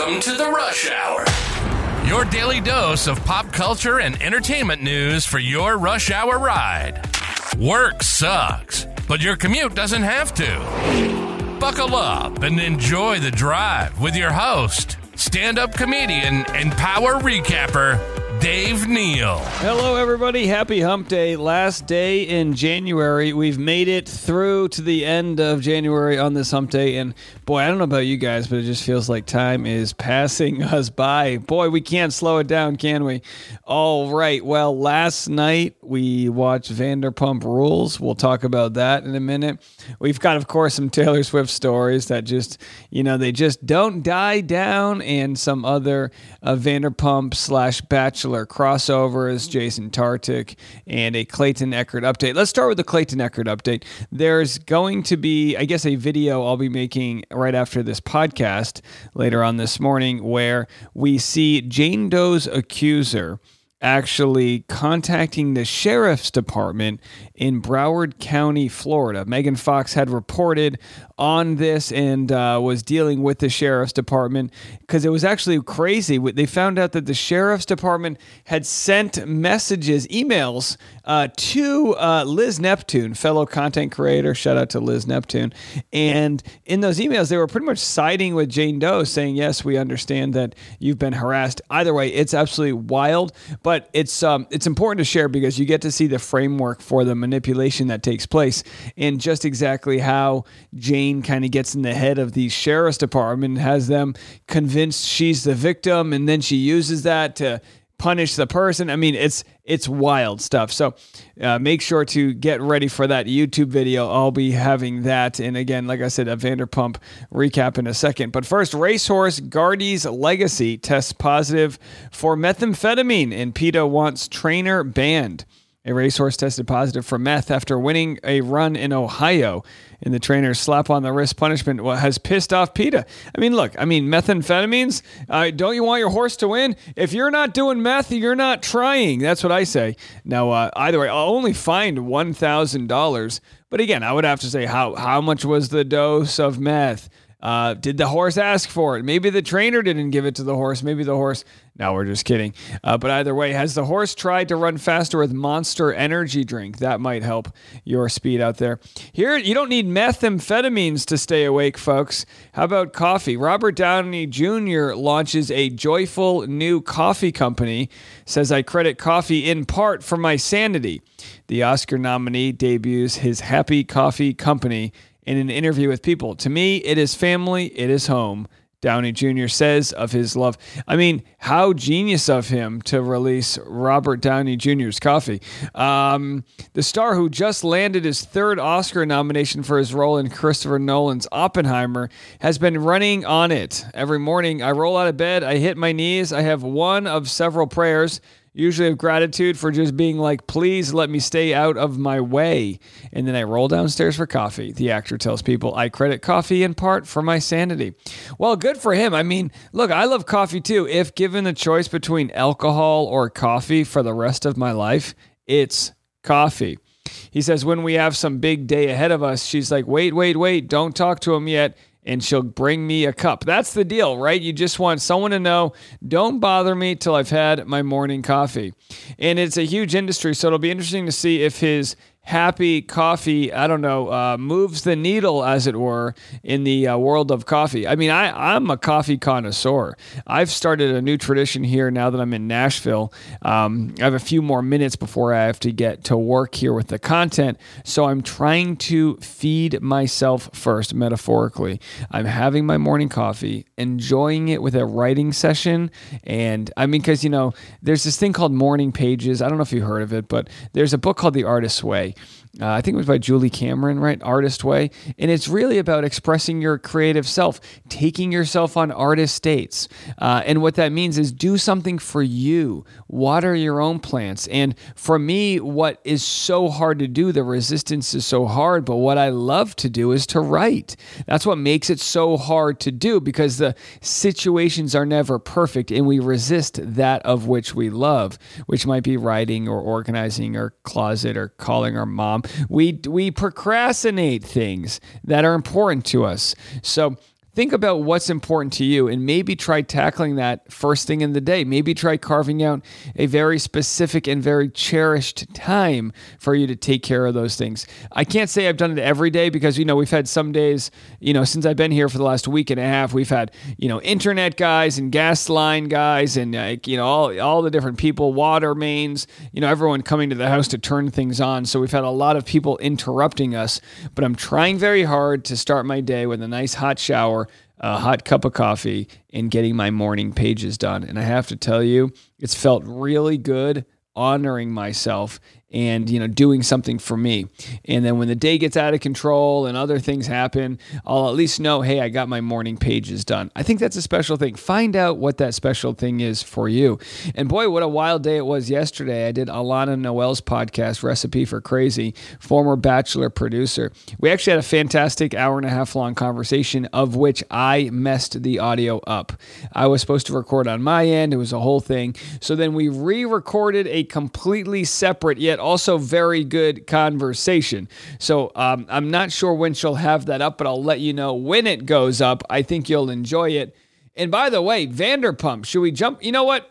Welcome to the Rush Hour. Your daily dose of pop culture and entertainment news for your rush hour ride. Work sucks, but your commute doesn't have to. Buckle up and enjoy the drive with your host, stand up comedian and power recapper, Dave Neal. Hello, everybody. Happy Hump Day. Last day in January. We've made it through to the end of January on this Hump Day. And boy, I don't know about you guys, but it just feels like time is passing us by. Boy, we can't slow it down, can we? All right. Well, last night we watched Vanderpump Rules. We'll talk about that in a minute. We've got, of course, some Taylor Swift stories that just, you know, they just don't die down, and some other uh, Vanderpump slash Bachelor crossovers, Jason Tartick, and a Clayton Echard update. Let's start with the Clayton Echard update. There's going to be, I guess, a video I'll be making right after this podcast later on this morning where we see Jane Doe's accuser actually contacting the sheriff's department in Broward County, Florida. Megan Fox had reported on this and uh, was dealing with the sheriff's department because it was actually crazy. They found out that the sheriff's department had sent messages, emails uh, to uh, Liz Neptune, fellow content creator. Shout out to Liz Neptune. And in those emails, they were pretty much siding with Jane Doe, saying, Yes, we understand that you've been harassed. Either way, it's absolutely wild, but it's, um, it's important to share because you get to see the framework for the manipulation that takes place and just exactly how Jane kind of gets in the head of the sheriff's department and has them convinced she's the victim, and then she uses that to punish the person. I mean, it's it's wild stuff. So uh, make sure to get ready for that YouTube video. I'll be having that, and again, like I said, a Vanderpump recap in a second. But first, racehorse Guardy's Legacy tests positive for methamphetamine, and PETA wants trainer banned. A racehorse tested positive for meth after winning a run in Ohio. And the trainer's slap on the wrist punishment has pissed off PETA. I mean, look, I mean, methamphetamines, uh, don't you want your horse to win? If you're not doing meth, you're not trying. That's what I say. Now, uh, either way, I'll only find $1,000. But again, I would have to say, how, how much was the dose of meth? Uh, did the horse ask for it? Maybe the trainer didn't give it to the horse. Maybe the horse. No, we're just kidding. Uh, but either way, has the horse tried to run faster with Monster Energy drink? That might help your speed out there. Here, you don't need methamphetamines to stay awake, folks. How about coffee? Robert Downey Jr. launches a joyful new coffee company. Says I credit coffee in part for my sanity. The Oscar nominee debuts his Happy Coffee Company in an interview with People. To me, it is family, it is home. Downey Jr. says of his love. I mean, how genius of him to release Robert Downey Jr.'s coffee. Um, the star who just landed his third Oscar nomination for his role in Christopher Nolan's Oppenheimer has been running on it. Every morning, I roll out of bed, I hit my knees, I have one of several prayers usually of gratitude for just being like, please let me stay out of my way. And then I roll downstairs for coffee. The actor tells people, I credit coffee in part for my sanity. Well, good for him. I mean, look, I love coffee too. If given the choice between alcohol or coffee for the rest of my life, it's coffee. He says, when we have some big day ahead of us, she's like, wait, wait, wait, don't talk to him yet and she'll bring me a cup. That's the deal, right? You just want someone to know, don't bother me till I've had my morning coffee. And it's a huge industry, so it'll be interesting to see if his happy coffee, I don't know, uh, moves the needle, as it were, in the uh, world of coffee. I mean, I, I'm a coffee connoisseur. I've started a new tradition here now that I'm in Nashville. Um, I have a few more minutes before I have to get to work here with the content. So I'm trying to feed myself first, metaphorically. I'm having my morning coffee, enjoying it with a writing session. And I mean, because, you know, there's this thing called morning pages. I don't know if you heard of it, but there's a book called The Artist's Way. Uh, I think it was by Julie Cameron, right? Artist Way. And it's really about expressing your creative self, taking yourself on artist dates. Uh, and what that means is do something for you, water your own plants. And for me, what is so hard to do, the resistance is so hard, but what I love to do is to write. That's what makes it so hard to do because the situations are never perfect and we resist that of which we love, which might be writing or organizing or closet or calling our mom. We we procrastinate things that are important to us. So think about what's important to you and maybe try tackling that first thing in the day. Maybe try carving out a very specific and very cherished time for you to take care of those things. I can't say I've done it every day because, you know, we've had some days, you know, since I've been here for the last week and a half, we've had, you know, internet guys and gas line guys and, like, you know, all, all the different people, water mains, you know, everyone coming to the house to turn things on. So we've had a lot of people interrupting us, but I'm trying very hard to start my day with a nice hot shower a hot cup of coffee and getting my morning pages done. And I have to tell you, it's felt really good honoring myself and you know doing something for me. And then when the day gets out of control and other things happen i'll at least know hey i got my morning pages done. I think that's a special thing. Find out what that special thing is for you. And boy what a wild day it was yesterday. I did alana noel's podcast recipe for crazy former bachelor producer. We actually had a fantastic hour and a half long conversation of which i messed the audio up. I was supposed to record on my end. It was a whole thing. So then we re-recorded a completely separate yet also very good conversation. So um, I'm not sure when she'll have that up, but I'll let you know when it goes up. I think you'll enjoy it. And by the way, Vanderpump, should we jump? You know what?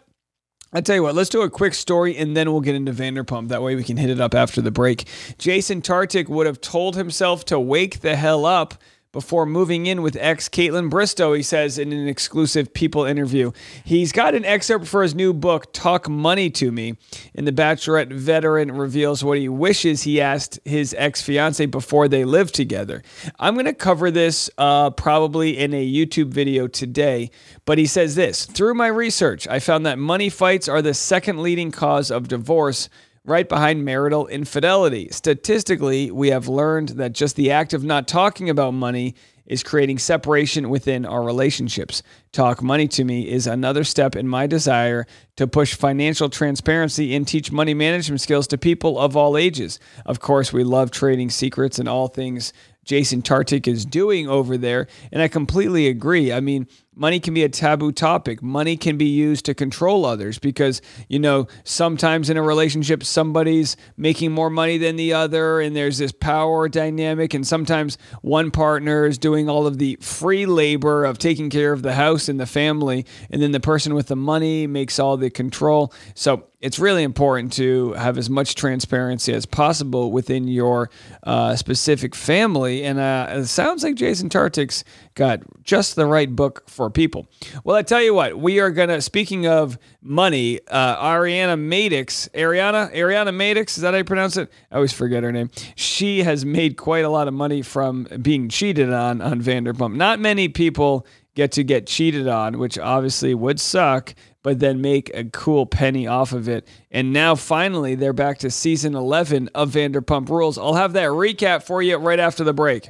I tell you what, let's do a quick story and then we'll get into Vanderpump. That way we can hit it up after the break. Jason Tartick would have told himself to wake the hell up before moving in with ex Kaitlyn Bristowe, he says in an exclusive People interview. He's got an excerpt for his new book, Talk Money to Me. And the Bachelorette veteran reveals what he wishes he asked his ex fiance before they lived together. I'm going to cover this uh, probably in a YouTube video today, but he says this Through my research, I found that money fights are the second leading cause of divorce right behind marital infidelity. Statistically, we have learned that just the act of not talking about money is creating separation within our relationships. Talk Money to Me is another step in my desire to push financial transparency and teach money management skills to people of all ages. Of course, we love trading secrets and all things Jason Tartick is doing over there. And I completely agree. I mean, money can be a taboo topic. Money can be used to control others because, you know, sometimes in a relationship, somebody's making more money than the other, and there's this power dynamic. And sometimes one partner is doing all of the free labor of taking care of the house and the family, and then the person with the money makes all the control. So it's really important to have as much transparency as possible within your uh, specific family. And uh, it sounds like Jason Tartick's got just the right book for people. Well, I tell you what, we are gonna. Speaking of money, uh, Ariana Madix, Ariana, Ariana Madix, is that how you pronounce it? I always forget her name. She has made quite a lot of money from being cheated on on Vanderpump. Not many people get to get cheated on, which obviously would suck, but then make a cool penny off of it. And now finally, they're back to season 11 of Vanderpump Rules. I'll have that recap for you right after the break.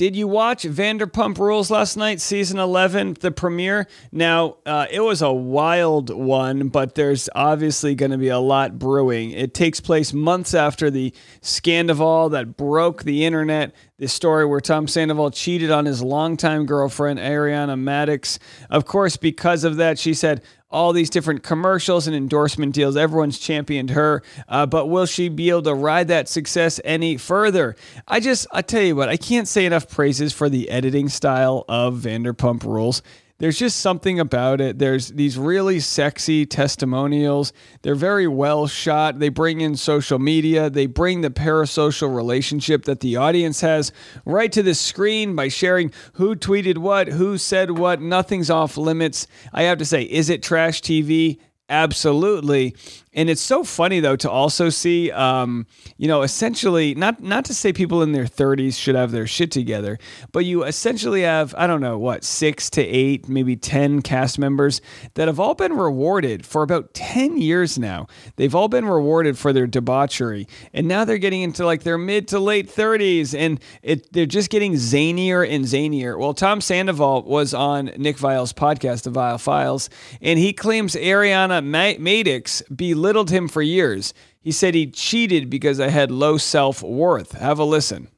Did you watch Vanderpump Rules last night, season 11, the premiere? Now, uh, it was a wild one, but there's obviously going to be a lot brewing. It takes place months after the scandal that broke the internet. The story where Tom Sandoval cheated on his longtime girlfriend, Ariana Madix. Of course, because of that, she said, all these different commercials and endorsement deals. Everyone's championed her, uh, but will she be able to ride that success any further? I just, I tell you what, I can't say enough praises for the editing style of Vanderpump Rules there's just something about it. There's these really sexy testimonials. They're very well shot. They bring in social media. They bring the parasocial relationship that the audience has right to the screen by sharing who tweeted what, who said what. Nothing's off limits. I have to say, is it trash TV? Absolutely. And it's so funny though to also see, um, you know, essentially not not to say people in their 30s should have their shit together, but you essentially have I don't know what six to eight, maybe ten cast members that have all been rewarded for about 10 years now. They've all been rewarded for their debauchery, and now they're getting into like their mid to late 30s, and it they're just getting zanier and zanier. Well, Tom Sandoval was on Nick Viall's podcast, The Viall Files, and he claims Ariana Madix be belittled him for years. He said he cheated because I had low self worth. Have a listen.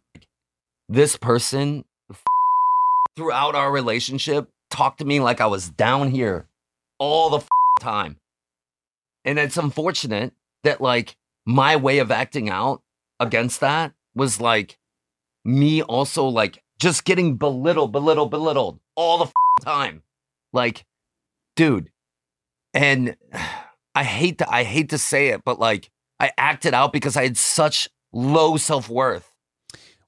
This person, throughout our relationship, talked to me like I was down here all the time. And it's unfortunate that, like, my way of acting out against that was like me also, like, just getting belittled, belittled, belittled all the time. Like, dude. And I hate to I hate to say it, but like I acted out because I had such low self-worth.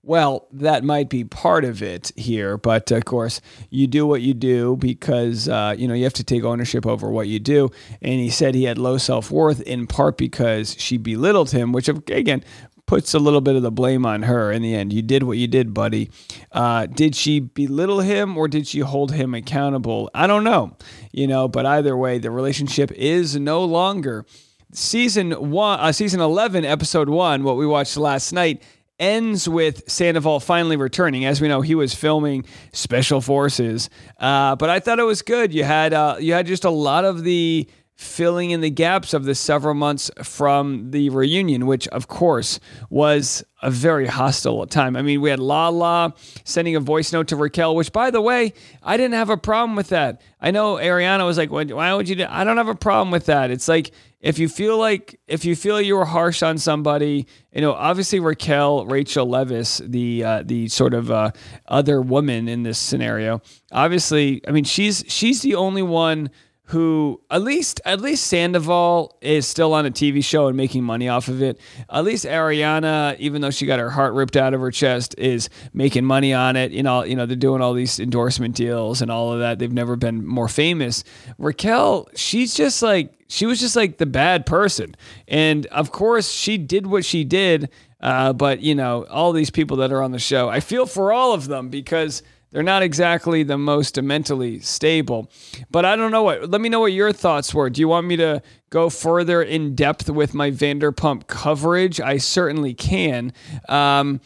Well, that might be part of it here, but of course, you do what you do because uh, you know you have to take ownership over what you do. And he said he had low self worth in part because she belittled him, which again puts a little bit of the blame on her. In the end, you did what you did, buddy. Uh, did she belittle him or did she hold him accountable? I don't know, you know. But either way, the relationship is no longer season one, uh, season eleven, episode one. What we watched last night ends with Sandoval finally returning. As we know, he was filming Special Forces, uh, but I thought it was good. You had uh, you had just a lot of the filling in the gaps of the several months from the reunion, which of course was a very hostile time. I mean, we had Lala sending a voice note to Raquel, which by the way, I didn't have a problem with that. I know Ariana was like, why would you do? I don't have a problem with that. It's like if you feel like if you feel you were harsh on somebody, you know, obviously Raquel, Rachel Leviss, the uh, the sort of uh, other woman in this scenario, obviously, I mean, she's she's the only one who at least at least Sandoval is still on a TV show and making money off of it. At least Ariana, even though she got her heart ripped out of her chest, is making money on it. You know, you know they're doing all these endorsement deals and all of that. They've never been more famous. Raquel, she's just like she was just like the bad person, and of course she did what she did. Uh, but you know, all these people that are on the show, I feel for all of them because they're not exactly the most mentally stable. But I don't know what. Let me know what your thoughts were. Do you want me to go further in depth with my Vanderpump coverage? I certainly can. Um,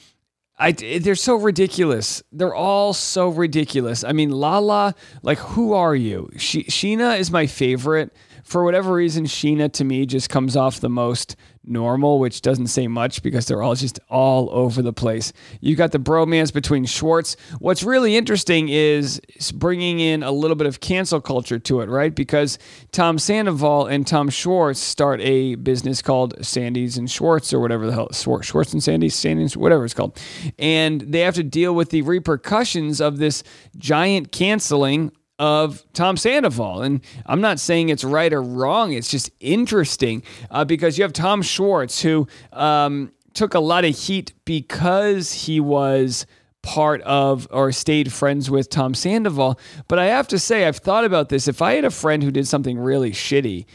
I, they're so ridiculous. They're all so ridiculous. I mean, Lala, like, who are you? She, Scheana is my favorite. For whatever reason, Scheana to me just comes off the most normal, which doesn't say much because they're all just all over the place. You got the bromance between Schwartz. What's really interesting is bringing in a little bit of cancel culture to it, right? Because Tom Sandoval and Tom Schwartz start a business called Sandy's and Schwartz or whatever the hell Schwartz and Sandy's, Sandy's, whatever it's called, and they have to deal with the repercussions of this giant canceling of Tom Sandoval. And I'm not saying it's right or wrong. It's just interesting uh, because you have Tom Schwartz who um, took a lot of heat because he was part of or stayed friends with Tom Sandoval. But I have to say, I've thought about this. If I had a friend who did something really shitty,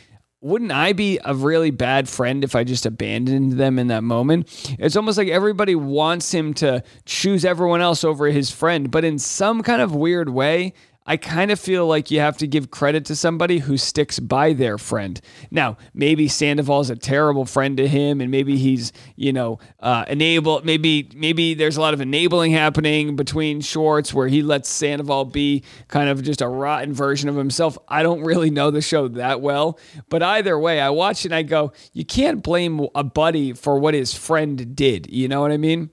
wouldn't I be a really bad friend if I just abandoned them in that moment? It's almost like everybody wants him to choose everyone else over his friend, but in some kind of weird way, I kind of feel like you have to give credit to somebody who sticks by their friend. Now, maybe Sandoval's a terrible friend to him, and maybe he's, you know, uh, enable. Maybe maybe there's a lot of enabling happening between Schwartz where he lets Sandoval be kind of just a rotten version of himself. I don't really know the show that well, but either way, I watch it and I go, you can't blame a buddy for what his friend did. You know what I mean?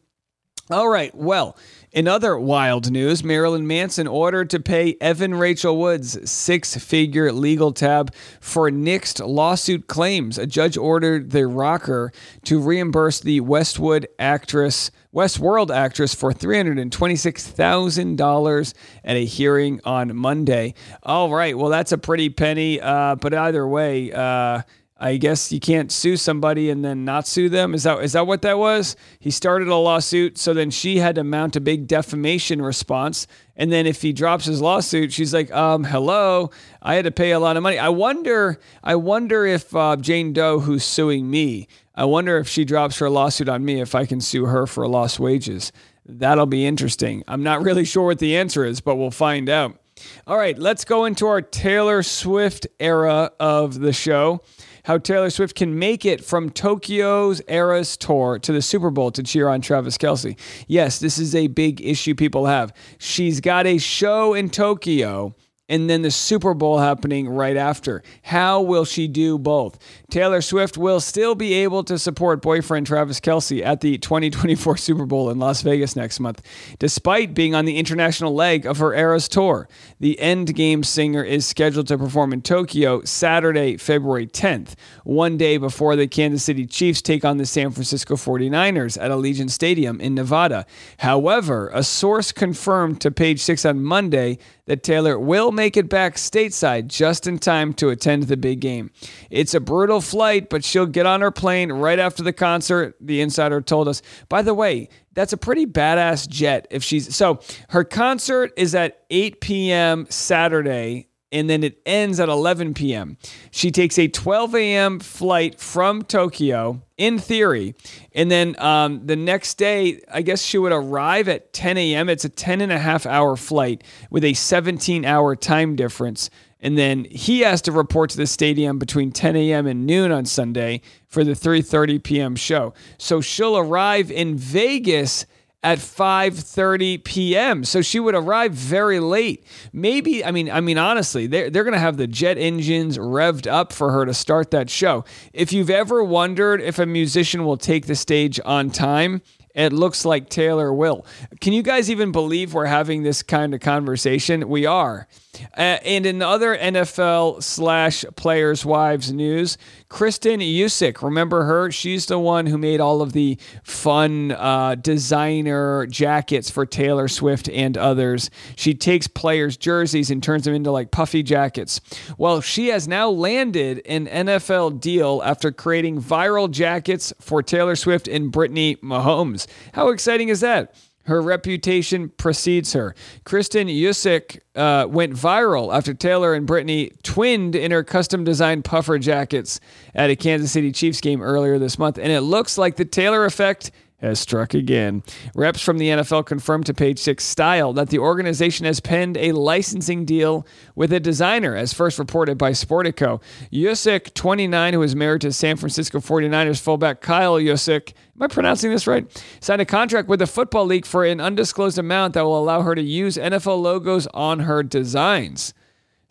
All right. Well. In other wild news, Marilyn Manson ordered to pay Evan Rachel Wood's six figure legal tab for nixed lawsuit claims. A judge ordered the rocker to reimburse the Westwood actress. Westworld actress for $326,000 at a hearing on Monday. All right, well, that's a pretty penny, uh, but either way, uh, I guess you can't sue somebody and then not sue them. Is that is that what that was? He started a lawsuit, so then she had to mount a big defamation response. And then if he drops his lawsuit, she's like, um, hello, I had to pay a lot of money. I wonder, I wonder if uh, Jane Doe, who's suing me, I wonder if she drops her lawsuit on me, if I can sue her for lost wages. That'll be interesting. I'm not really sure what the answer is, but we'll find out. All right, let's go into our Taylor Swift era of the show how Taylor Swift can make it from Tokyo's Eras Tour to the Super Bowl to cheer on Travis Kelce. Yes, this is a big issue people have. She's got a show in Tokyo and then the Super Bowl happening right after. How will she do both? Taylor Swift will still be able to support boyfriend Travis Kelce at the 2024 Super Bowl in Las Vegas next month, despite being on the international leg of her Eras tour. The Endgame singer is scheduled to perform in Tokyo Saturday, February 10th, one day before the Kansas City Chiefs take on the San Francisco 49ers at Allegiant Stadium in Nevada. However, a source confirmed to page six on Monday that Taylor will make it back stateside just in time to attend the big game. It's a brutal flight, but she'll get on her plane right after the concert, the insider told us. By the way, that's a pretty badass jet if she's so her concert is at 8 p.m. Saturday and then it ends at 11 p.m. She takes a 12 a.m. flight from Tokyo, in theory, and then um, the next day, I guess she would arrive at 10 a.m. It's a 10 and a half hour flight with a 17 hour time difference. And then he has to report to the stadium between 10 a.m. and noon on Sunday for the 3:30 p.m. show. So she'll arrive in Vegas at 5:30 p.m. So she would arrive very late. Maybe I mean I mean honestly, they're they're to have the jet engines revved up for her to start that show. If you've ever wondered if a musician will take the stage on time, it looks like Taylor will. Can you guys even believe we're having this kind of conversation? We are. Uh, and in other NFL slash players' wives news, Kristin Juszczyk, remember her? She's the one who made all of the fun uh, designer jackets for Taylor Swift and others. She takes players' jerseys and turns them into like puffy jackets. Well, she has now landed an NFL deal after creating viral jackets for Taylor Swift and Brittany Mahomes. How exciting is that? Her reputation precedes her. Kristin Juszczyk uh, went viral after Taylor and Brittany twinned in her custom designed puffer jackets at a Kansas City Chiefs game earlier this month. And it looks like the Taylor effect has struck again. Reps from the NFL confirmed to Page Six Style that the organization has penned a licensing deal with a designer, as first reported by Sportico. Juszczyk, 29, who is married to San Francisco 49ers fullback Kyle Juszczyk, am I pronouncing this right? Signed a contract with the Football League for an undisclosed amount that will allow her to use NFL logos on her designs.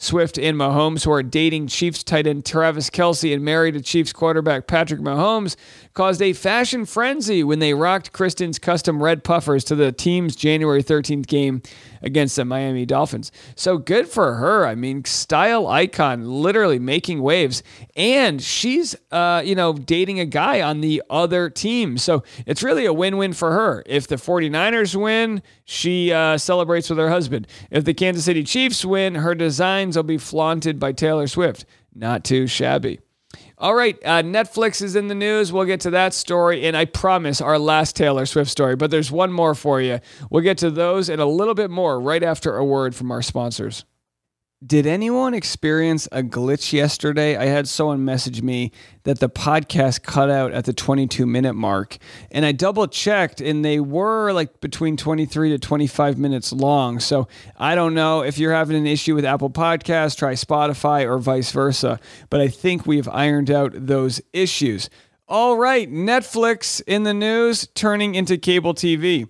Swift and Mahomes, who are dating Chiefs tight end Travis Kelce and married to Chiefs quarterback Patrick Mahomes, caused a fashion frenzy when they rocked Kristin's custom red puffers to the team's January 13th game against the Miami Dolphins. So good for her. I mean, style icon, literally making waves. And she's, uh, you know, dating a guy on the other team. So it's really a win win for her. If the 49ers win, she uh, celebrates with her husband. If the Kansas City Chiefs win, her designs will be flaunted by Taylor Swift. Not too shabby. All right, uh, Netflix is in the news. We'll get to that story, and I promise our last Taylor Swift story, but there's one more for you. We'll get to those and a little bit more right after a word from our sponsors. Did anyone experience a glitch yesterday? I had someone message me that the podcast cut out at the 22 minute mark, and I double checked, and they were like between 23 to 25 minutes long. So I don't know if you're having an issue with Apple Podcasts, try Spotify or vice versa. But I think we've ironed out those issues. All right, Netflix in the news, turning into cable TV.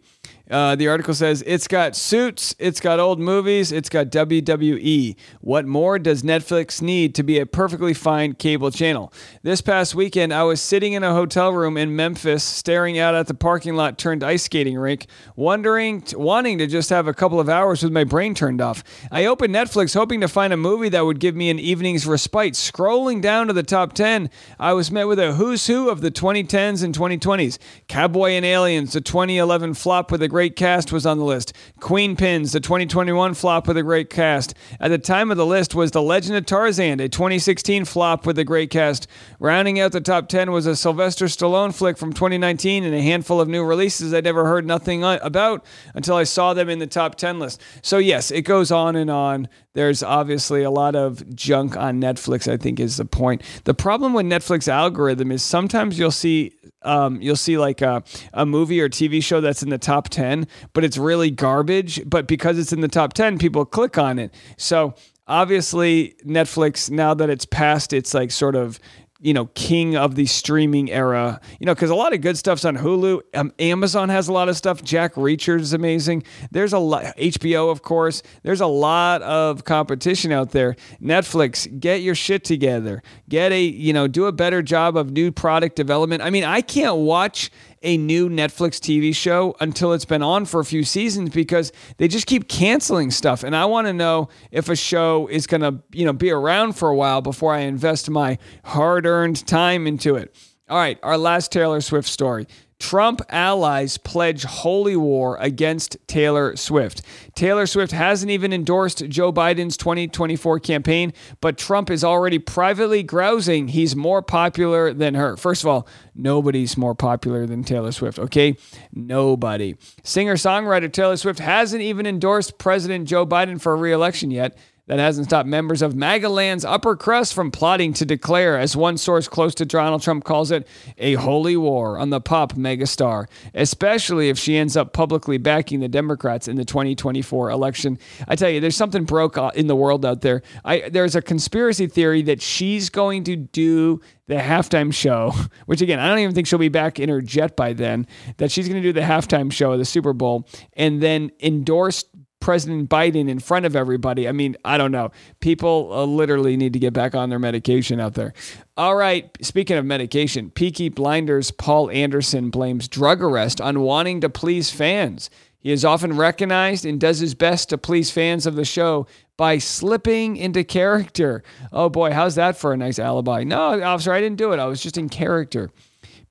Uh, the article says it's got suits, it's got old movies, it's got WWE. What more does Netflix need to be a perfectly fine cable channel? This past weekend, I was sitting in a hotel room in Memphis, staring out at the parking lot turned ice skating rink, wondering, wanting to just have a couple of hours with my brain turned off. I opened Netflix hoping to find a movie that would give me an evening's respite. Scrolling down to the top 10, I was met with a who's who of the 2010s and 2020s. Cowboy and Aliens, the 2011 flop with a great cast was on the list. Queenpins, the 2021 flop with a great cast. At the time of the list was The Legend of Tarzan, a 2016 flop with a great cast. Rounding out the top 10 was a Sylvester Stallone flick from 2019 and a handful of new releases I'd never heard nothing uh, about until I saw them in the top 10 list. So, yes, it goes on and on. There's obviously a lot of junk on Netflix, I think is the point. The problem with Netflix algorithm is sometimes you'll see um, you'll see like a, a movie or TV show that's in the top 10, but it's really garbage. But because it's in the top 10, people click on it. So obviously, Netflix, now that it's past its like sort of you know, king of the streaming era. You know, because a lot of good stuff's on Hulu. Um, Amazon has a lot of stuff. Jack Reacher is amazing. There's a lot. HBO, of course. There's a lot of competition out there. Netflix, get your shit together. Get a, you know, do a better job of new product development. I mean, I can't watch a new Netflix TV show until it's been on for a few seasons because they just keep canceling stuff. And I want to know if a show is going to, you know, be around for a while before I invest my hard-earned time into it. All right, our last Taylor Swift story. Trump allies pledge holy war against Taylor Swift. Taylor Swift hasn't even endorsed Joe Biden's 2024 campaign, but Trump is already privately grousing he's more popular than her. First of all, nobody's more popular than Taylor Swift, okay? Nobody. Singer songwriter Taylor Swift hasn't even endorsed President Joe Biden for re election yet. That hasn't stopped members of MAGA land's upper crust from plotting to declare, as one source close to Donald Trump calls it, a holy war on the pop megastar, especially if she ends up publicly backing the Democrats in the 2024 election. I tell you, there's something broke uh, in the world out there. I, there's a conspiracy theory that she's going to do the halftime show, which again, I don't even think she'll be back in her jet by then, that she's going to do the halftime show of the Super Bowl and then endorse President Biden in front of everybody. I mean, I don't know. People uh, literally need to get back on their medication out there. All right. Speaking of medication, Peaky Blinders Paul Anderson blames drug arrest on wanting to please fans. He is often recognized and does his best to please fans of the show by slipping into character. Oh boy, how's that for a nice alibi? No, officer, I didn't do it. I was just in character.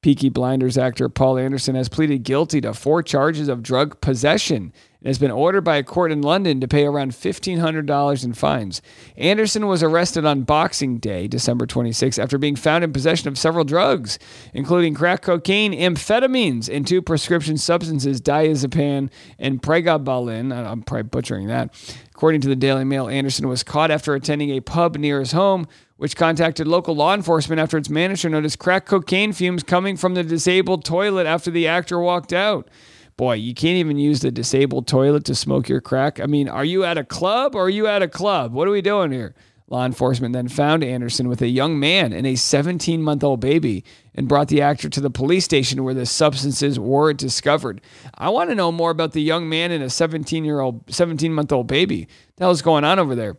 Peaky Blinders actor Paul Anderson has pleaded guilty to four charges of drug possession and has been ordered by a court in London to pay around $1,500 in fines. Anderson was arrested on Boxing Day, December 26, after being found in possession of several drugs, including crack cocaine, amphetamines, and two prescription substances, diazepam and pregabalin. I'm probably butchering that. According to the Daily Mail, Anderson was caught after attending a pub near his home, which contacted local law enforcement after its manager noticed crack cocaine fumes coming from the disabled toilet after the actor walked out boy, you can't even use the disabled toilet to smoke your crack. I mean, are you at a club or are you at a club? What are we doing here? Law enforcement then found Anderson with a young man and a 17 month old baby and brought the actor to the police station where the substances were discovered. I want to know more about the young man and a 17 year old, 17 month old baby. What the hell is going on over there?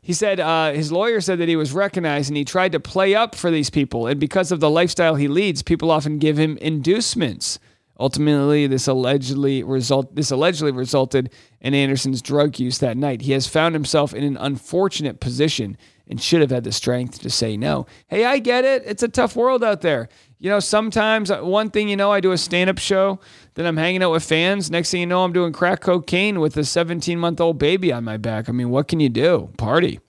He said uh, his lawyer said that he was recognized and he tried to play up for these people. And because of the lifestyle he leads, people often give him inducements. Ultimately, this allegedly result this allegedly resulted in Anderson's drug use that night. He has found himself in an unfortunate position and should have had the strength to say no. Hey, I get it. It's a tough world out there. You know, sometimes uh, one thing you know, I do a stand-up show, then I'm hanging out with fans. Next thing you know, I'm doing crack cocaine with a 17-month-old baby on my back. I mean, what can you do? Party.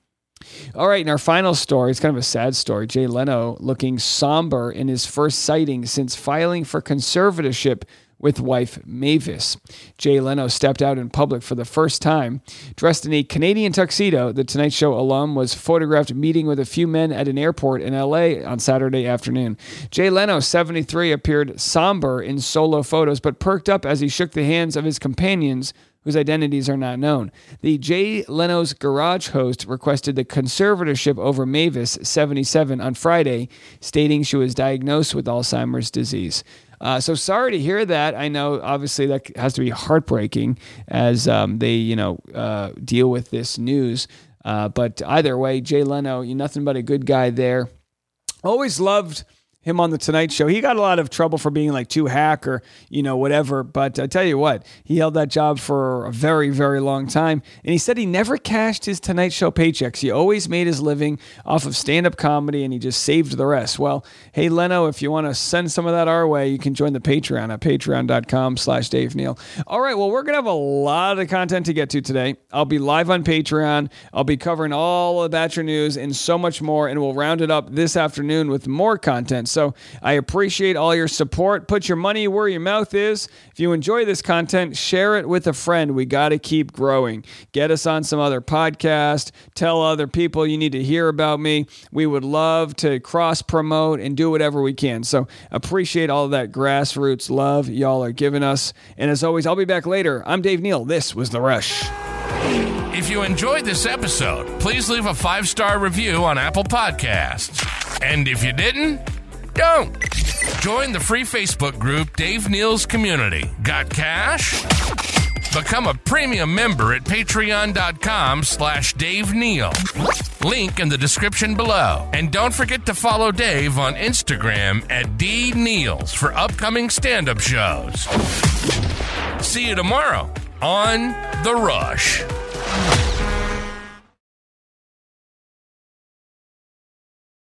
All right, in our final story, it's kind of a sad story. Jay Leno looking somber in his first sighting since filing for conservatorship with wife Mavis. Jay Leno stepped out in public for the first time. Dressed in a Canadian tuxedo, the Tonight Show alum was photographed meeting with a few men at an airport in LA on Saturday afternoon. Jay Leno, 73, appeared somber in solo photos, but perked up as he shook the hands of his companions whose identities are not known. The Jay Leno's Garage host requested the conservatorship over Mavis, 77, on Friday, stating she was diagnosed with Alzheimer's disease. Uh, so sorry to hear that. I know obviously that has to be heartbreaking as um, they, you know, uh, deal with this news. Uh, but either way, Jay Leno, you're nothing but a good guy there. Always loved him on the Tonight Show. He got a lot of trouble for being like too hack or, you know, whatever. But I tell you what, he held that job for a very, very long time. And he said he never cashed his Tonight Show paychecks. He always made his living off of stand up comedy and he just saved the rest. Well, hey, Leno, if you want to send some of that our way, you can join the Patreon at patreon.com slash Dave Neal. All right, well, we're to have a lot of content to get to today. I'll be live on Patreon. I'll be covering all of the Bachelor news and so much more. And we'll round it up this afternoon with more content. So I appreciate all your support. Put your money where your mouth is. If you enjoy this content, share it with a friend. We got to keep growing. Get us on some other podcast. Tell other people you need to hear about me. We would love to cross promote and do whatever we can. So appreciate all that grassroots love y'all are giving us. And as always, I'll be back later. I'm Dave Neal. This was The Rush. If you enjoyed this episode, please leave a five star review on Apple Podcasts. And if you didn't, don't. Join the free Facebook group Dave Neal's Community. Got cash? Become a premium member at patreon.com slash Dave Neal. Link in the description below. And don't forget to follow Dave on Instagram at D for upcoming stand-up shows. See you tomorrow on The Rush.